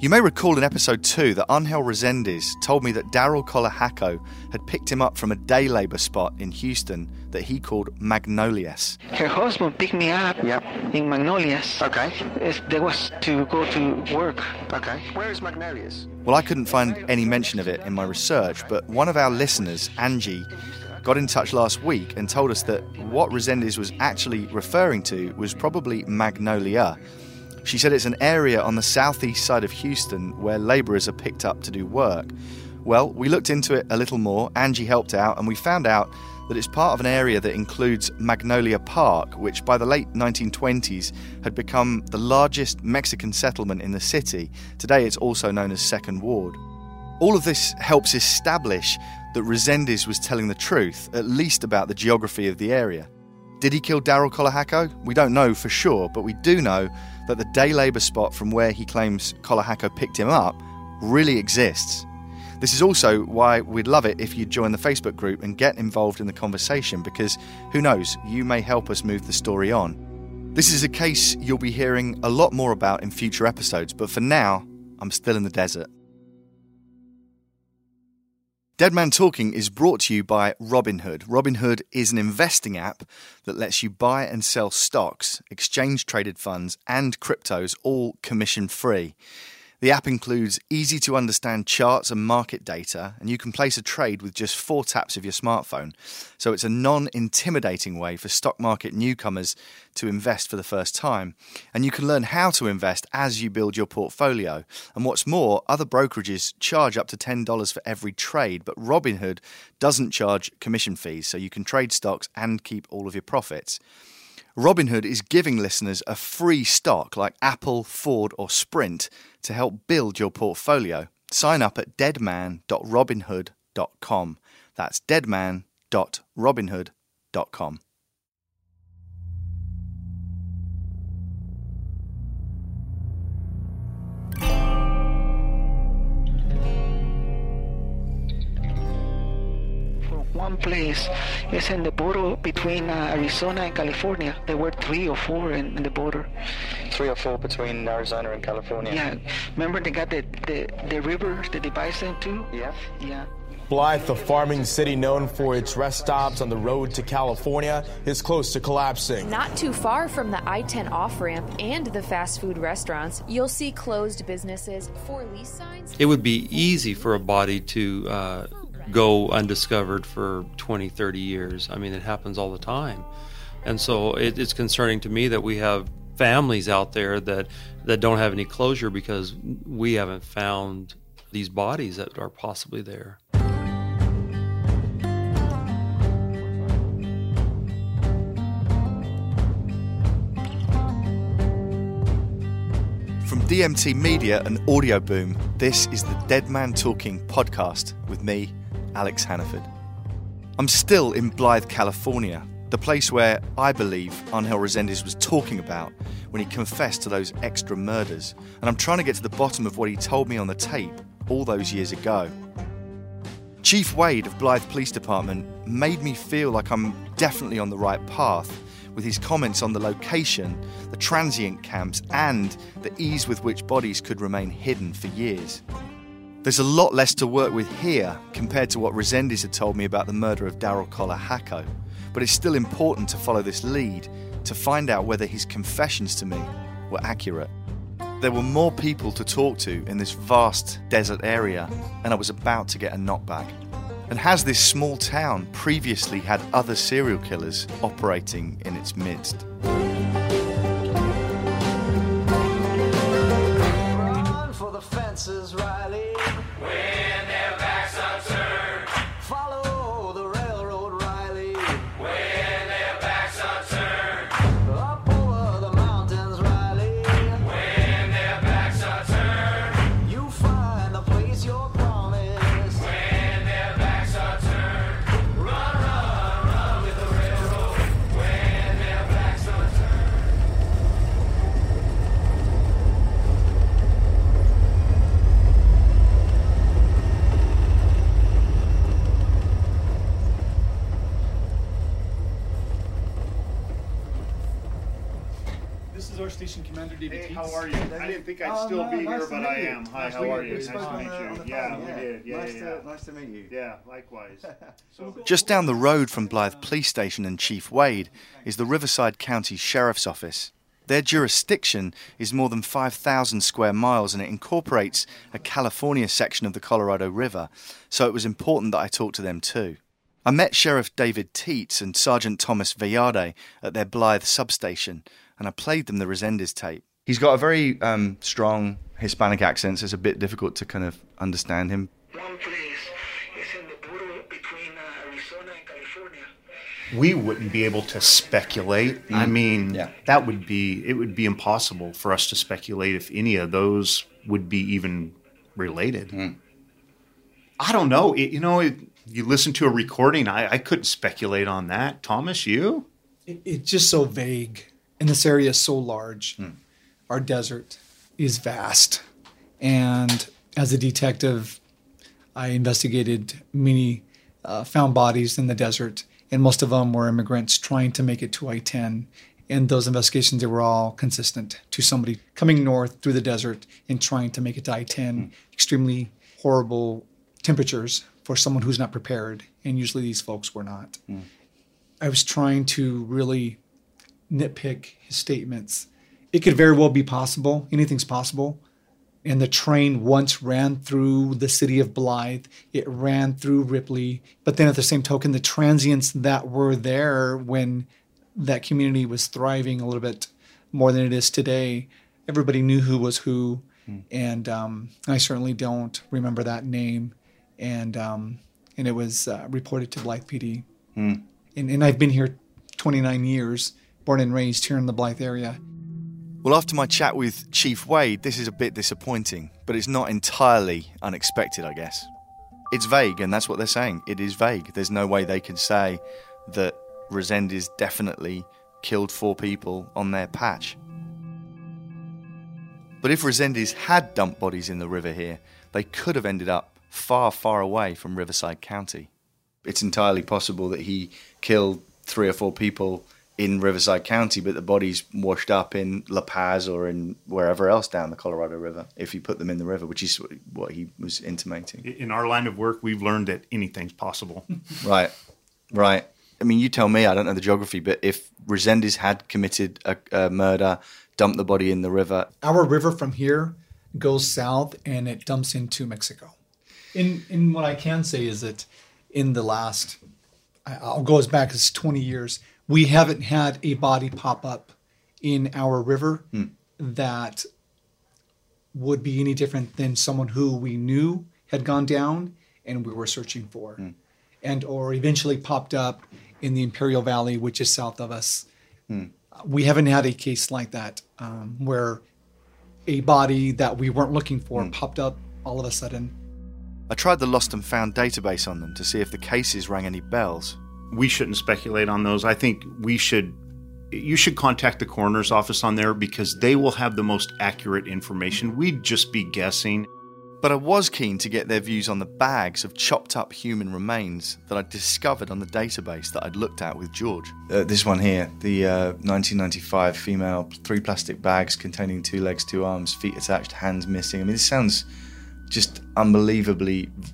You may recall in episode 2 that Angel Resendiz told me that Daryl Colahaco had picked him up from a day labour spot in Houston that he called Magnolias. Her husband picked me up Yep. in Magnolias. Okay. It's- There was to go to work. Okay. Where is Magnolias? Well, I couldn't find any mention of it in my research, but one of our listeners, Angie, got in touch last week and told us that what Resendiz was actually referring to was probably Magnolia. She said it's an area on the southeast side of Houston where labourers are picked up to do work. Well, we looked into it a little more, Angie helped out, and we found out that it's part of an area that includes Magnolia Park, which by the late 1920s had become the largest Mexican settlement in the city. Today it's also known as Second Ward. All of this helps establish that Resendiz was telling the truth, at least about the geography of the area. Did he kill Daryl Colahaco? We don't know for sure, but we do know that the day labour spot from where he claims Colahaco picked him up really exists. This is also why we'd love it if you'd join the Facebook group and get involved in the conversation because who knows, you may help us move the story on. This is a case you'll be hearing a lot more about in future episodes, but for now, I'm still in the desert. Dead Man Talking is brought to you by Robinhood. Robinhood is an investing app that lets you buy and sell stocks, exchange traded funds, and cryptos all commission free. The app includes easy to understand charts and market data, and you can place a trade with just four taps of your smartphone. So it's a non intimidating way for stock market newcomers to invest for the first time. And you can learn how to invest as you build your portfolio. And what's more, other brokerages charge up to $10 for every trade, but Robinhood doesn't charge commission fees, so you can trade stocks and keep all of your profits. Robinhood is giving listeners a free stock like Apple, Ford, or Sprint to help build your portfolio. Sign up at deadman.robinhood.com. That's deadman.robinhood.com. one place, is in the border between uh, Arizona and California. There were three or four in, in the border. Three or four between Arizona and California. Yeah, remember they got the, the, the river the divides them too? Yeah. Yeah. Blythe, a farming city known for its rest stops on the road to California, is close to collapsing. Not too far from the I 10 off ramp and the fast food restaurants, you'll see closed businesses, for lease signs. It would be easy for a body to uh, go undiscovered for 20, 30 years. I mean, it happens all the time. And so it, it's concerning to me that we have families out there that, that don't have any closure because we haven't found these bodies that are possibly there. From DMT Media and Audio Boom, this is the Dead Man Talking podcast with me, Alex Hannaford. I'm still in Blythe, California, the place where I believe Angel Resendiz was talking about when he confessed to those extra murders, and I'm trying to get to the bottom of what he told me on the tape all those years ago. Chief Wade of Blythe Police Department made me feel like I'm definitely on the right path with his comments on the location, the transient camps, and the ease with which bodies could remain hidden for years. There's a lot less to work with here compared to what Resendiz had told me about the murder of Daryl Colahaco, but it's still important to follow this lead to find out whether his confessions to me were accurate. There were more people to talk to in this vast desert area, and I was about to get a knockback. And has this small town previously had other serial killers operating in its midst? Think I'd still no, be nice here, but I am. Hi, Nice how are you? Nice to meet you. the Yeah, we did. Yeah, Nice yeah, to- yeah. nice to meet you. Yeah, likewise. So, Just down the road from Blythe Police Station and Chief Wade is the Riverside County Sheriff's Office. Their jurisdiction is more than 5,000 square miles and it incorporates a California section of the Colorado River, so it was important that I talk to them too. I met Sheriff David Teets and Sergeant Thomas Vallade at their Blythe substation, and I played them the Resendiz tape. He's got a very um, strong Hispanic accent, so it's a bit difficult to kind of understand him. One place is in the border between uh, Arizona and California. we wouldn't be able to speculate. I mean, Yeah. that would be it would be impossible for us to speculate if any of those would be even related. I don't know. It, you know, it, you listen to a recording. I, I couldn't speculate on that. Thomas, you? It, it's just so vague, and this area is so large. Our desert is vast, and as a detective, I investigated many uh, found bodies in the desert, and most of them were immigrants trying to make it to I-10. And those investigations, they were all consistent to somebody coming north through the desert and trying to make it to I-10. Extremely horrible temperatures for someone who's not prepared, and usually these folks were not. I was trying to really nitpick his statements. It could very well be possible. Anything's possible. And the train once ran through the city of Blythe. It ran through Ripley. But then at the same token, the transients that were there when that community was thriving a little bit more than it is today, everybody knew who was who. And um, I certainly don't remember that name. And um, and it was uh, reported to Blythe PD and, and I've been here 29 years, born and raised here in the Blythe area. Well, after my chat with Chief Wade, this is a bit disappointing, but it's not entirely unexpected, I guess. It's vague, and that's what they're saying. It is vague. There's no way they can say that Resendiz definitely killed four people on their patch. But if Resendiz had dumped bodies in the river here, they could have ended up far, far away from Riverside County. It's entirely possible that he killed three or four people in Riverside County, but the body's washed up in La Paz or in wherever else down the Colorado River if you put them in the river, which is what he was intimating. In our line of work, we've learned that anything's possible. Right, right. I mean, you tell me. I don't know the geography, but if Resendiz had committed a, a murder, dumped the body in the river, Our river from here goes south and it dumps into Mexico. In in what I can say is that in the last, I'll go as back as 20 years, we haven't had a body pop up in our river hmm. that would be any different than someone who we knew had gone down and we were searching for, hmm. and or eventually popped up in the Imperial Valley, which is south of us. Hmm. We haven't had a case like that um, where a body that we weren't looking for popped up all of a sudden. I tried the lost and found database on them to see if the cases rang any bells. We shouldn't speculate on those. I think we should. You should contact the coroner's office on there because they will have the most accurate information. We'd just be guessing. But I was keen to get their views on the bags of chopped up human remains that I'd discovered on the database that I'd looked at with George. Uh, this one here, the uh, 1995 female, three plastic bags containing two legs, two arms, feet attached, hands missing. I mean, this sounds just unbelievably v-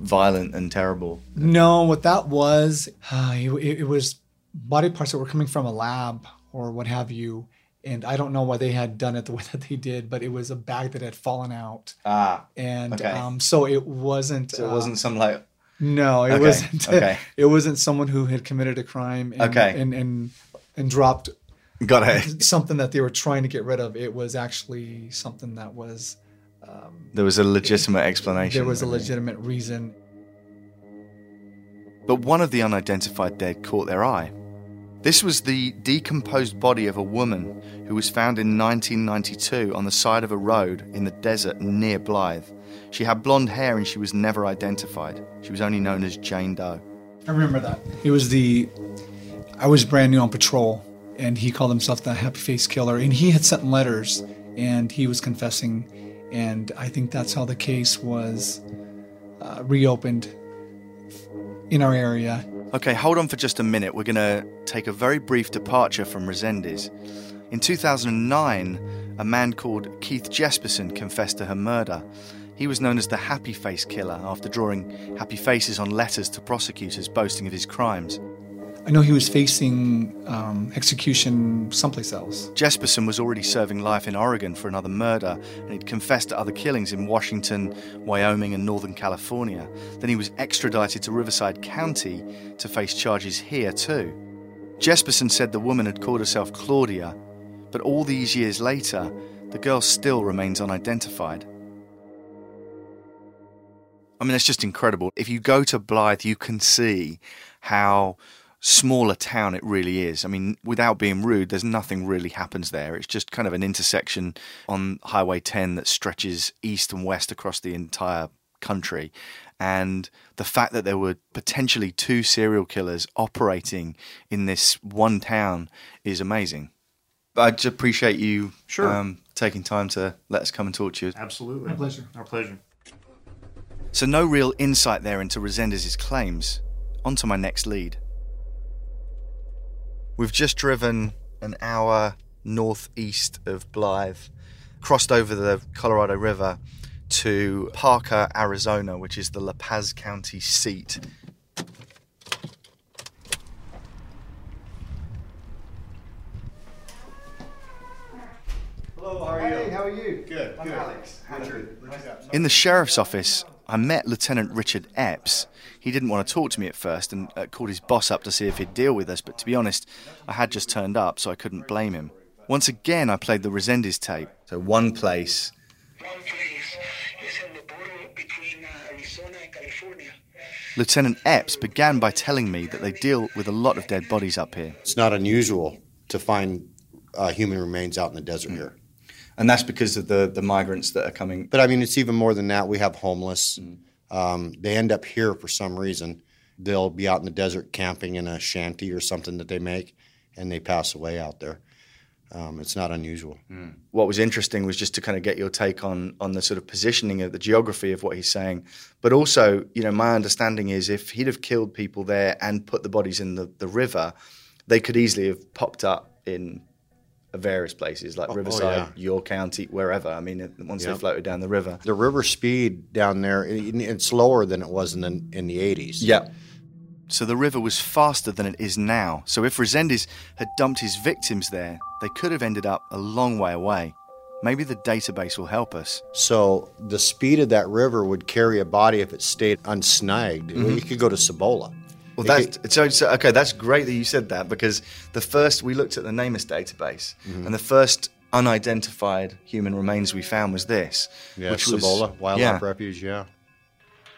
violent and terrible. No, what that was, uh, it, it was body parts that were coming from a lab or what have you. And I don't know why they had done it the way that they did, but it was a bag that had fallen out. Ah, And Okay. um, so it wasn't. so it uh, wasn't some like No, it Okay, wasn't. okay. It wasn't someone who had committed a crime. And, Okay. And and and dropped got it. something that they were trying to get rid of. It was actually something that was There was a legitimate explanation. there was a legitimate reason. but one of the unidentified dead caught their eye. This was the decomposed body of a woman who was found in 1992 on the side of a road in the desert near Blythe. She had blonde hair and she was never identified. She was only known as Jane Doe. I remember that. It was the I was brand new on patrol, and he called himself the Happy Face Killer, and he had sent letters, and he was confessing, and I think that's how the case was uh, reopened in our area. Okay, hold on for just a minute. We're going to take a very brief departure from Resendiz. In 2009, a man called Keith Jesperson confessed to her murder. He was known as the Happy Face Killer after drawing happy faces on letters to prosecutors boasting of his crimes. I know he was facing um, execution someplace else. Jesperson was already serving life in Oregon for another murder, and he'd confessed to other killings in Washington, Wyoming, and Northern California. Then he was extradited to Riverside County to face charges here too. Jesperson said the woman had called herself Claudia, but all these years later, the girl still remains unidentified. I mean, it's just incredible. If you go to Blythe, you can see how small a town it really is. I mean, without being rude, there's nothing really happens there. It's just kind of an intersection on Highway 10 that stretches east and west across the entire country. And the fact that there were potentially two serial killers operating in this one town is amazing. I just appreciate you Sure. um, taking time to let us come and talk to you. Absolutely. My pleasure. Our pleasure. So, no real insight there into Resendiz's claims. On to my next lead. We've just driven an hour northeast of Blythe, crossed over the Colorado River to Parker, Arizona, which is the La Paz County seat. Hello, how are you? Hey, how are you? Good, I'm good. Alex. Richard. In the sheriff's office, I met Lieutenant Richard Epps. He didn't want to talk to me at first and uh, called his boss up to see if he'd deal with us, but to be honest, I had just turned up, so I couldn't blame him. Once again, I played the Resendiz tape. So, one place, One place is in the border between uh, Arizona and California. Lieutenant Epps began by telling me that they deal with a lot of dead bodies up here. It's not unusual to find uh, human remains out in the Mm. desert here. And that's because of the, the migrants that are coming. But I mean, it's even more than that. We have homeless. Um, they end up here for some reason. They'll be out in the desert camping in a shanty or something that they make, and they pass away out there. Um, it's not unusual. What was interesting was just to kind of get your take on on the sort of positioning of the geography of what he's saying. But also, you know, my understanding is if he'd have killed people there and put the bodies in the, the river, they could easily have popped up in various places like Oh, oh, Riverside, yeah. your county, wherever. I mean, it- once they floated down the river. The river speed down there it's lower than it was in the, in the 80s. Yeah. So the river was faster than it is now. So if Resendiz had dumped his victims there, they could have ended up a long way away. Maybe the database will help us. So the speed of that river would carry a body if it stayed unsnagged. Mm-hmm. You could go to Cibola. Well, that's so, so. Okay, that's great that you said that because the first we looked at the NamUs database, mm-hmm. and the first unidentified human remains we found was this, yeah, which was Cibola Wildlife yeah. Refuge. Yeah.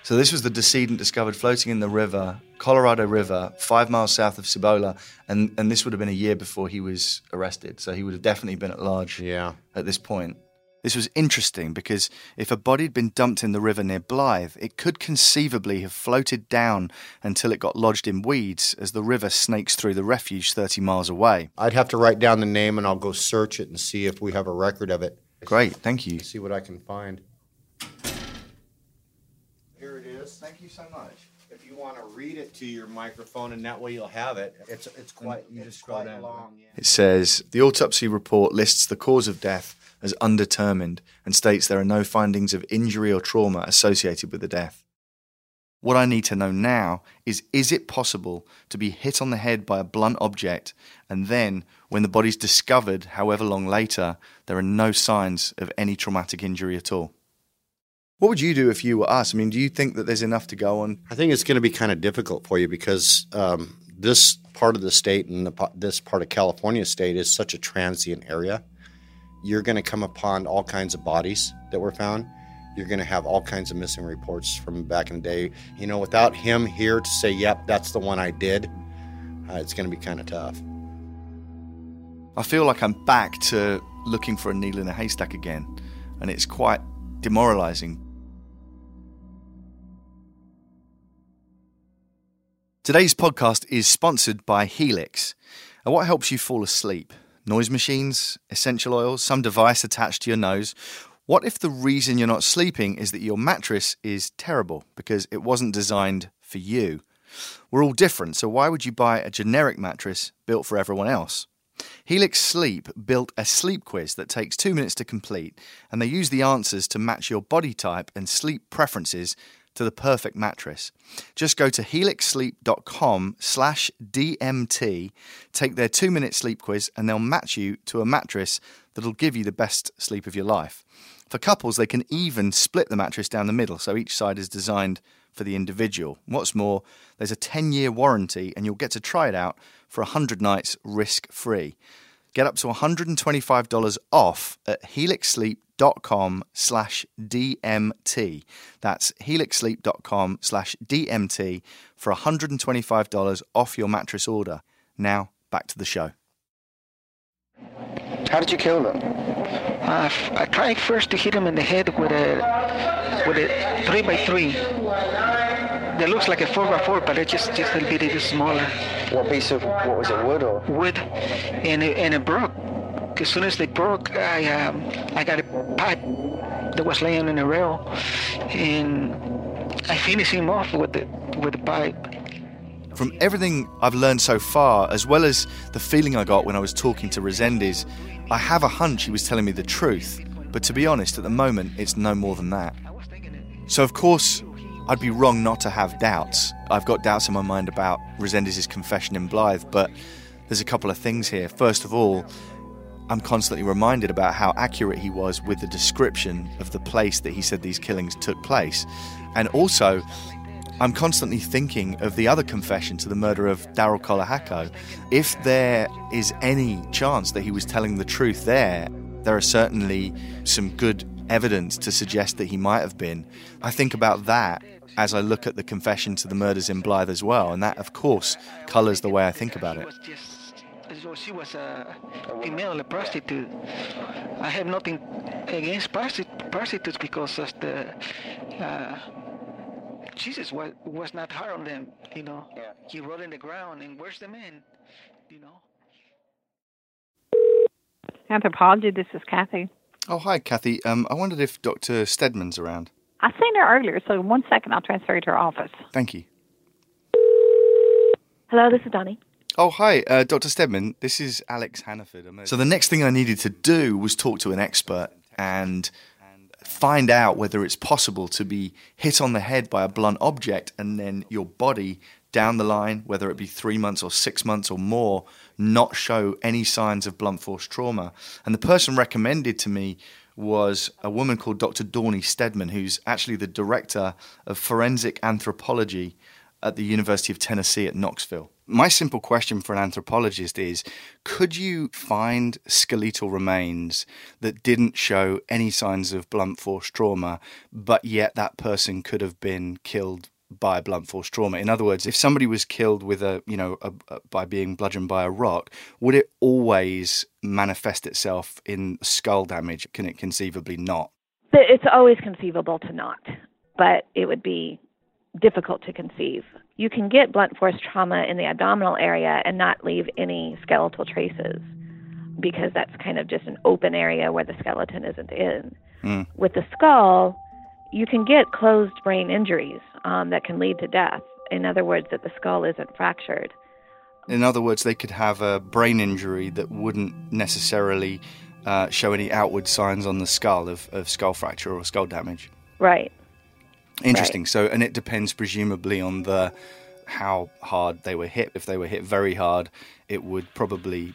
So this was the decedent discovered floating in the river, Colorado River, five miles south of Cibola, and and this would have been a year before he was arrested. So he would have definitely been at large Yeah. at this point. This was interesting because if a body had been dumped in the river near Blythe, it could conceivably have floated down until it got lodged in weeds as the river snakes through the refuge 30 miles away. I'd have to write down the name and I'll go search it and see if we have a record of it. Great, thank you. See what I can find. Here it is. Thank you so much. If you want to read it to your microphone, and that way you'll have it. It's it's quite you it's just quite long. Yeah. It says the autopsy report lists the cause of death as undetermined and states there are no findings of injury or trauma associated with the death. What I need to know now is is it possible to be hit on the head by a blunt object and then, when the body's discovered, however long later, there are no signs of any traumatic injury at all? What would you do if you were us? I mean, do you think that there's enough to go on? I think it's going to be kind of difficult for you because um, this part of the state and the, this part of California state is such a transient area. You're going to come upon all kinds of bodies that were found. You're going to have all kinds of missing reports from back in the day. You know, without him here to say, "Yep, that's the one I did," uh, it's going to be kind of tough. I feel like I'm back to looking for a needle in a haystack again, and it's quite demoralizing. Today's podcast is sponsored by Helix. And what helps you fall asleep? Noise machines, essential oils, some device attached to your nose. What if the reason you're not sleeping is that your mattress is terrible because it wasn't designed for you? We're all different, so why would you buy a generic mattress built for everyone else? Helix Sleep built a sleep quiz that takes two minutes to complete, and they use the answers to match your body type and sleep preferences to the perfect mattress. Just go to helixsleep.com slash DMT, take their two minute sleep quiz, and they'll match you to a mattress that'll give you the best sleep of your life. For couples, they can even split the mattress down the middle, so each side is designed for the individual. What's more, there's a 10 year warranty, and you'll get to try it out for 100 nights risk free. Get up to $125 off at helixsleep.com slash DMT. That's helixsleep.com slash DMT for $125 off your mattress order. Now, back to the show. How did you kill them? Uh, f- I tried first to hit him in the head with a with a three by three. That looks like a four by four, but it's just just a little bit smaller. What piece of what was it? Wood or Wood, and it, and it broke. As soon as they broke, I um, I got a pipe that was laying in a rail, and I finished him off with the with the pipe. From everything I've learned so far, as well as the feeling I got when I was talking to Resendiz, I have a hunch he was telling me the truth. But to be honest, at the moment, it's no more than that. So, of course, I'd be wrong not to have doubts. I've got doubts in my mind about Resendiz's confession in Blythe, but there's a couple of things here. First of all, I'm constantly reminded about how accurate he was with the description of the place that he said these killings took place. And also, I'm constantly thinking of the other confession to the murder of Daryl Kolahako. If there is any chance that he was telling the truth there, there are certainly some good evidence to suggest that he might have been. I think about that as I look at the confession to the murders in Blythe as well, and that, of course, colours the way I think about it. So she was a female, a prostitute. I have nothing against prosti- prostitutes because of the uh, Jesus was was not hard on them. You know, he rolled in the ground and where's the man? You know. Anthropology, this is Kathy. Oh, hi, Kathy. Um, I wondered if Dr. Steadman's around. I seen her earlier, so in one second, I'll transfer you to her office. Thank you. Hello, this is Dawnie. Oh, hi, uh, Dr. Steadman. This is Alex Hannaford. So, the next thing I needed to do was talk to an expert and find out whether it's possible to be hit on the head by a blunt object and then your body down the line, whether it be three months or six months or more, not show any signs of blunt force trauma. And the person recommended to me was a woman called Dr. Dawnie Steadman, who's actually the director of forensic anthropology at the University of Tennessee at Knoxville. My simple question for an anthropologist is could you find skeletal remains that didn't show any signs of blunt force trauma, but yet that person could have been killed by blunt force trauma? In other words, if somebody was killed with a, you know, a, a, by being bludgeoned by a rock, would it always manifest itself in skull damage? Can it conceivably not? It's always conceivable to not, but it would be difficult to conceive. You can get blunt force trauma in the abdominal area and not leave any skeletal traces because that's kind of just an open area where the skeleton isn't in. Mm. With the skull, you can get closed brain injuries um, that can lead to death. In other words, that the skull isn't fractured. In other words, they could have a brain injury that wouldn't necessarily uh, show any outward signs on the skull of, of skull fracture or skull damage. Right. Interesting. So, and it depends presumably on the how hard they were hit. If they were hit very hard, it would probably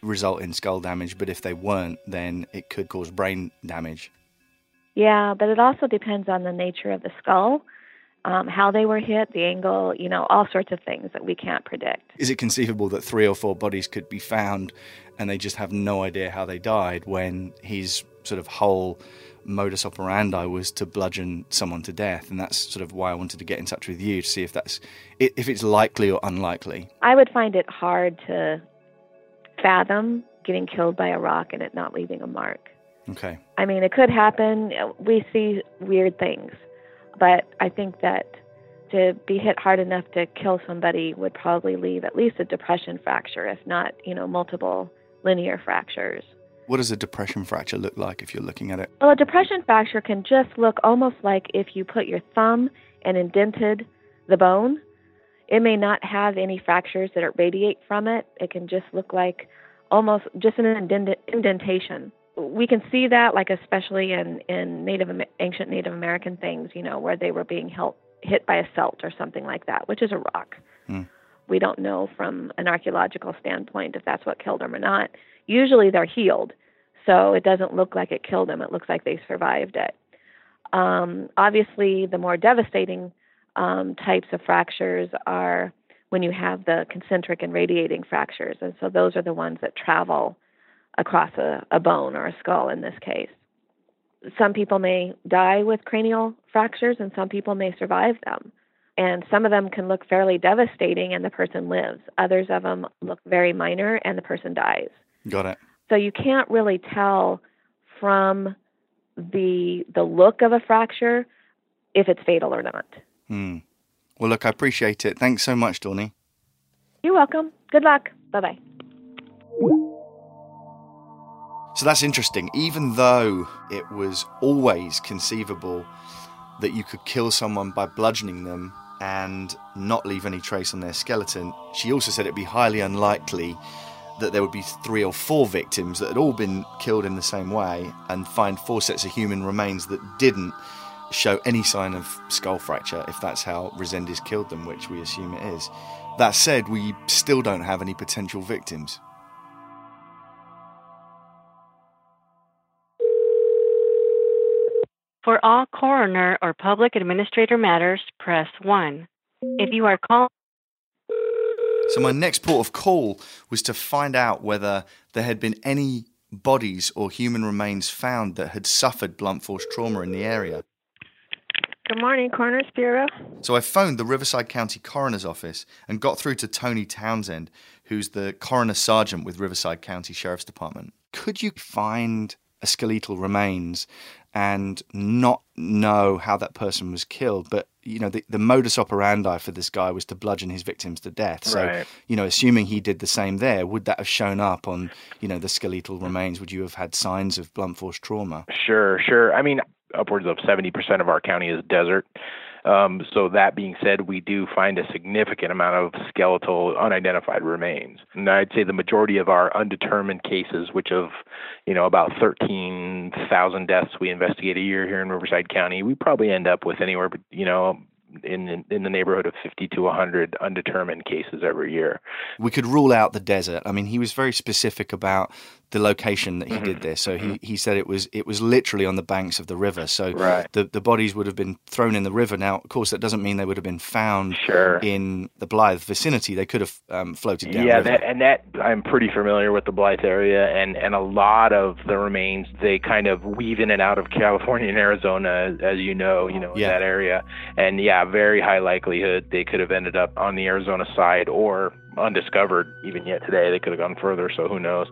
result in skull damage. But if they weren't, then it could cause brain damage. Yeah, but it also depends on the nature of the skull, um, how they were hit, the angle, you know, all sorts of things that we can't predict. Is it conceivable that three or four bodies could be found and they just have no idea how they died when his sort of whole modus operandi was to bludgeon someone to death, and that's sort of why I wanted to get in touch with you to see if that's if it's likely or unlikely. I would find it hard to fathom getting killed by a rock and it not leaving a mark. Okay. I mean, it could happen. We see weird things, but I think that to be hit hard enough to kill somebody would probably leave at least a depression fracture, if not, you know, multiple linear fractures. What does a depression fracture look like if you're looking at it? Well, a depression fracture can just look almost like if you put your thumb and indented the bone. It may not have any fractures that radiate from it. It can just look like almost just an indent- indentation. We can see that, like especially in in Native ancient Native American things, you know, where they were being held, hit by a celt or something like that, which is a rock. Hmm. We don't know from an archaeological standpoint if that's what killed them or not. Usually they're healed, so it doesn't look like it killed them. It looks like they survived it. Um, obviously, the more devastating um, types of fractures are when you have the concentric and radiating fractures, and so those are the ones that travel across a, a bone or a skull in this case. Some people may die with cranial fractures, and some people may survive them. And some of them can look fairly devastating, and the person lives. Others of them look very minor, and the person dies. Got it. So you can't really tell from the the look of a fracture if it's fatal or not. Hmm. Well, look, I appreciate it. Thanks so much, Dawnie. You're welcome. Good luck. Bye bye. So that's interesting. Even though it was always conceivable that you could kill someone by bludgeoning them and not leave any trace on their skeleton, she also said it'd be highly unlikely that there would be three or four victims that had all been killed in the same way and find four sets of human remains that didn't show any sign of skull fracture if that's how Resendiz killed them, which we assume it is. That said, we still don't have any potential victims. For all coroner or public administrator matters, press 1. If you are calling So my next port of call was to find out whether there had been any bodies or human remains found that had suffered blunt force trauma in the area. Good morning, Coroner's Bureau. So I phoned the Riverside County Coroner's Office and got through to Tony Townsend, who's the coroner sergeant with Riverside County Sheriff's Department. Could you find a skeletal remains and not know how that person was killed? But you know, the, the modus operandi for this guy was to bludgeon his victims to death. So, Right. you know, assuming he did the same there, would that have shown up on, you know, the skeletal remains? Would you have had signs of blunt force trauma? Sure, sure. I mean, upwards of 70% of our county is desert. Um, so that being said, we do find a significant amount of skeletal unidentified remains. And I'd say the majority of our undetermined cases, which of, you know, about 13,000 deaths we investigate a year here in Riverside County, we probably end up with anywhere, you know, in in the neighborhood of 50 to 100 undetermined cases every year. we could rule out the desert. I mean, he was very specific about the location that he Mm-hmm. did this. So he, he said it was it was literally on the banks of the river. So Right. the the bodies would have been thrown in the river. Now, of course, that doesn't mean they would have been found in the Blythe vicinity. They could have um, floated down. yeah, that, and that I'm pretty familiar with the Blythe area, and and a lot of the remains they kind of weave in and out of California and Arizona, as you know, you know, in Yeah. that area, and yeah, very high likelihood they could have ended up on the Arizona side or undiscovered even yet today. They could have gone further, so who knows.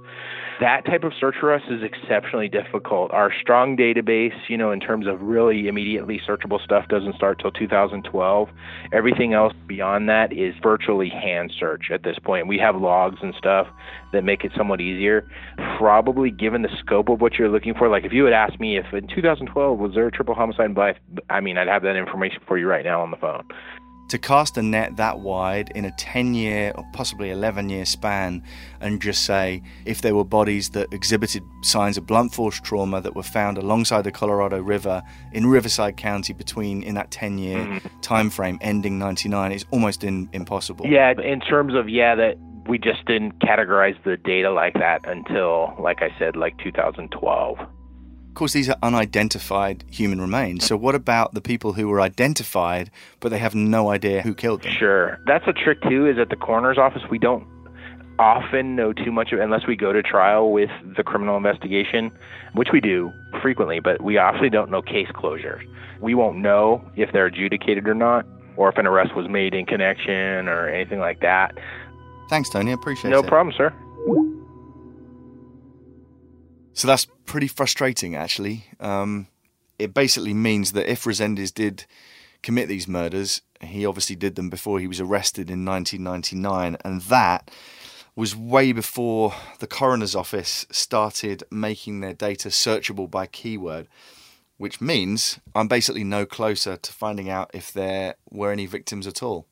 That type of search for us is exceptionally difficult. Our strong database, you know, in terms of really immediately searchable stuff, doesn't start till 2012. Everything else beyond that is virtually hand search at this point. We have logs and stuff that make it somewhat easier. Probably given the scope of what you're looking for, like if you had asked me if in 2012 was there a triple homicide in Blythe, I mean, I'd have that information for you right now on the phone. To cast a net that wide in a 10 year or possibly 11 year span and just say if there were bodies that exhibited signs of blunt force trauma that were found alongside the Colorado River in Riverside County between in that 10 year mm. time frame ending 99 is almost in, impossible. Yeah, in terms of yeah, that we just didn't categorize the data like that until, like I said, like 2012. Of course, these are unidentified human remains. So, what about the people who were identified but they have no idea who killed them? Sure. That's a trick too. Is at the coroner's office we don't often know too much of, unless we go to trial with the criminal investigation, which we do frequently, but we obviously don't know case closure. We won't know if they're adjudicated or not, or if an arrest was made in connection or anything like that. Thanks, Tony. I appreciate no it. No problem, sir. So that's pretty frustrating, actually. Um, it basically means that if Resendiz did commit these murders, he obviously did them before he was arrested in 1999, and that was way before the coroner's office started making their data searchable by keyword, which means I'm basically no closer to finding out if there were any victims at all.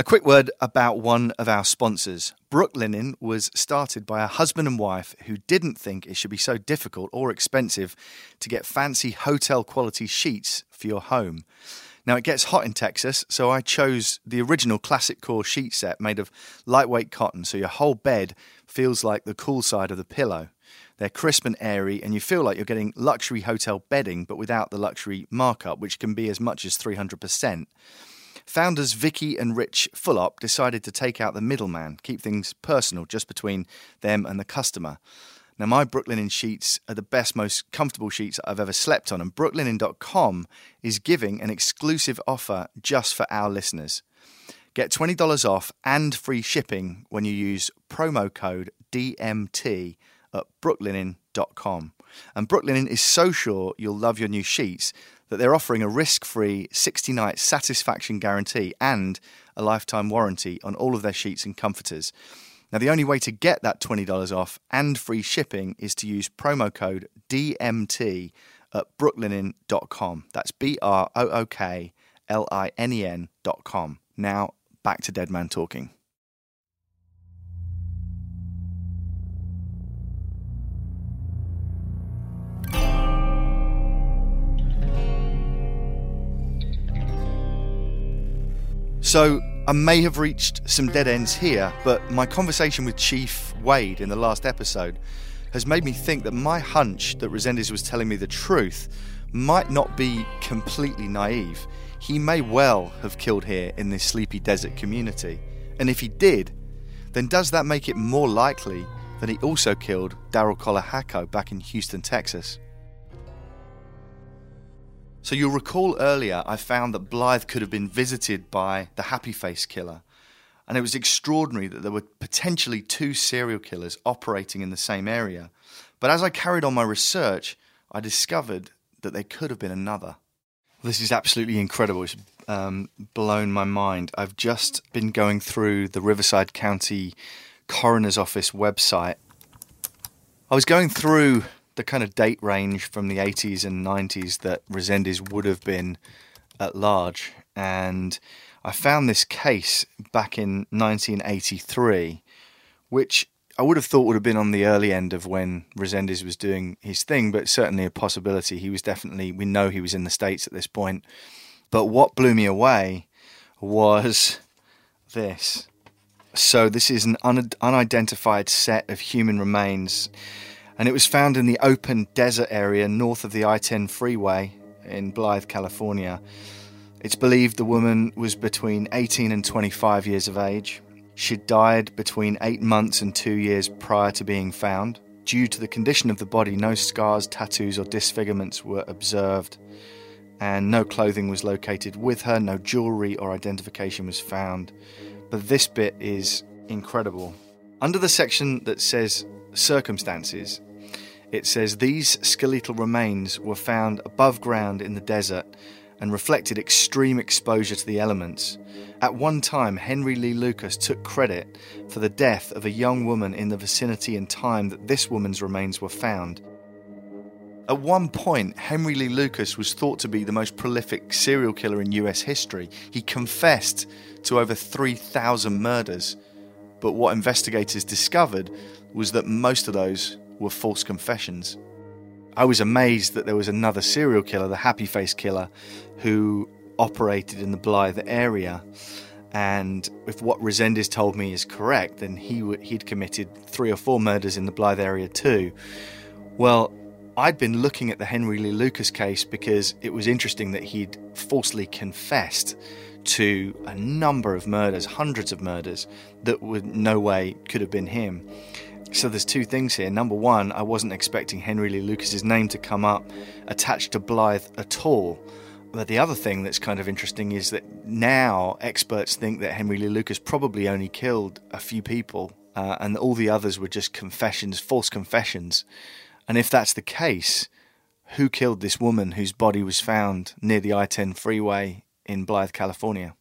A quick word about one of our sponsors. Brooklinen was started by a husband and wife who didn't think it should be so difficult or expensive to get fancy hotel quality sheets for your home. Now, it gets hot in Texas, so I chose the original classic core sheet set made of lightweight cotton, so your whole bed feels like the cool side of the pillow. They're crisp and airy, and you feel like you're getting luxury hotel bedding, but without the luxury markup, which can be as much as 300%. Founders Vicki and Rich Fulop decided to take out the middleman, keep things personal just between them and the customer. Now, my Brooklinen sheets are the best, most comfortable sheets I've ever slept on, and Brooklinen.com is giving an exclusive offer just for our listeners. Get $20 off and free shipping when you use promo code DMT at brooklinen.com. And Brooklinen is so sure you'll love your new sheets that they're offering a risk free 60 night satisfaction guarantee and a lifetime warranty on all of their sheets and comforters. Now, the only way to get that $20 off and free shipping is to use promo code DMT at brooklinen.com. That's B R O O K L I N E N.com. Now, back to Dead Man Talking. So, I may have reached some dead ends here, but my conversation with Chief Wade in the last episode has made me think that my hunch that Resendiz was telling me the truth might not be completely naive. He may well have killed here in this sleepy desert community. And if he did, then does that make it more likely that he also killed Daryl Colahacco back in Houston, Texas? So you'll recall earlier I found that Blythe could have been visited by the Happy Face killer. And it was extraordinary that there were potentially two serial killers operating in the same area. But as I carried on my research, I discovered that there could have been another. This is absolutely incredible. It's um, blown my mind. I've just been going through the Riverside County Coroner's Office website. I was going through the kind of date range from the 80s and 90s that Resendiz would have been at large. And I found this case back in 1983, which I would have thought would have been on the early end of when Resendiz was doing his thing, but certainly a possibility. He was definitely, we know he was in the States at this point. But what blew me away was this. So, this is an un- unidentified set of human remains and it was found in the open desert area north of the I 10 freeway in Blythe, California. It's believed the woman was between 18 and 25 years of age. She died between eight months and two years prior to being found. Due to the condition of the body, no scars, tattoos, or disfigurements were observed, and no clothing was located with her, no jewelry or identification was found. But this bit is incredible. Under the section that says circumstances, it says these skeletal remains were found above ground in the desert and reflected extreme exposure to the elements. At one time, Henry Lee Lucas took credit for the death of a young woman in the vicinity and time that this woman's remains were found. At one point, Henry Lee Lucas was thought to be the most prolific serial killer in US history. He confessed to over 3,000 murders. But what investigators discovered was that most of those were false confessions. I was amazed that there was another serial killer, the Happy Face Killer, who operated in the Blythe area. And if what Resendiz told me is correct, then he w- he'd committed three or four murders in the Blythe area too. Well, I'd been looking at the Henry Lee Lucas case because it was interesting that he'd falsely confessed to a number of murders, hundreds of murders, that would no way could have been him. So there's two things here. Number one, I wasn't expecting Henry Lee Lucas's name to come up attached to Blythe at all. But the other thing that's kind of interesting is that now experts think that Henry Lee Lucas probably only killed a few people, uh, and all the others were just confessions, false confessions. And if that's the case, who killed this woman whose body was found near the I 10 freeway in Blythe, California?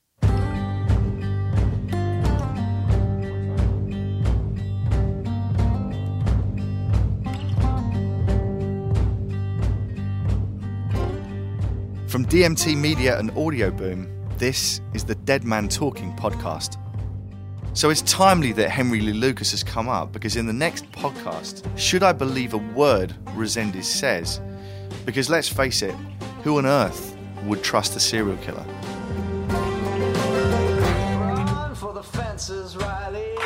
From DMT Media and Audio Boom, This is the Dead Man Talking podcast. So it's timely that Henry Lee Lucas has come up because in the next podcast, should I believe a word Resendiz says? Because let's face it, who on earth would trust a serial killer? Run for the fences, Riley.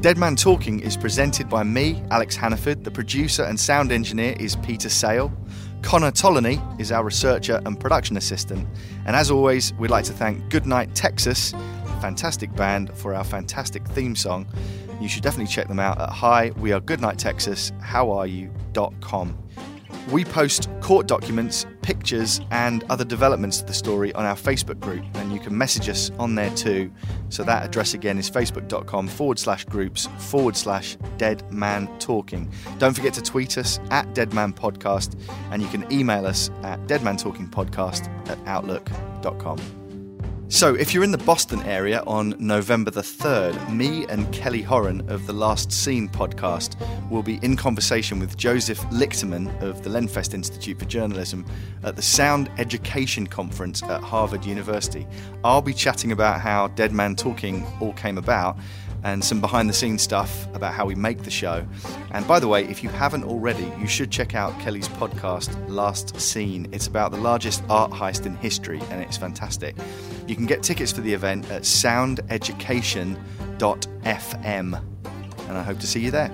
Dead Man Talking is presented by me, Alex Hannaford. The producer and sound engineer is Peter Sale. Connor Tolony is our researcher and production assistant. And as always, we'd like to thank Goodnight Texas, fantastic band, for our fantastic theme song. You should definitely check them out at hi we are goodnight texas how are you.com. We post court documents, pictures, and other developments to the story on our Facebook group, and you can message us on there too. So that address again is facebook.com forward slash groups forward slash dead man talking. Don't forget to tweet us at Deadman Podcast, and you can email us at deadmantalkingpodcast at outlook.com. So, if you're in the Boston area on November the 3rd, me and Kelly Horan of the Last Seen podcast will be in conversation with Joseph Lichterman of the Lenfest Institute for Journalism at the Sound Education Conference at Harvard University. I'll be chatting about how Dead Man Talking all came about and some behind the scenes stuff about how we make the show. And by the way, if you haven't already, you should check out Kelly's podcast, Last Seen. It's about the largest art heist in history, and it's fantastic. You can get tickets for the event at soundeducation.fm, and I hope to see you there.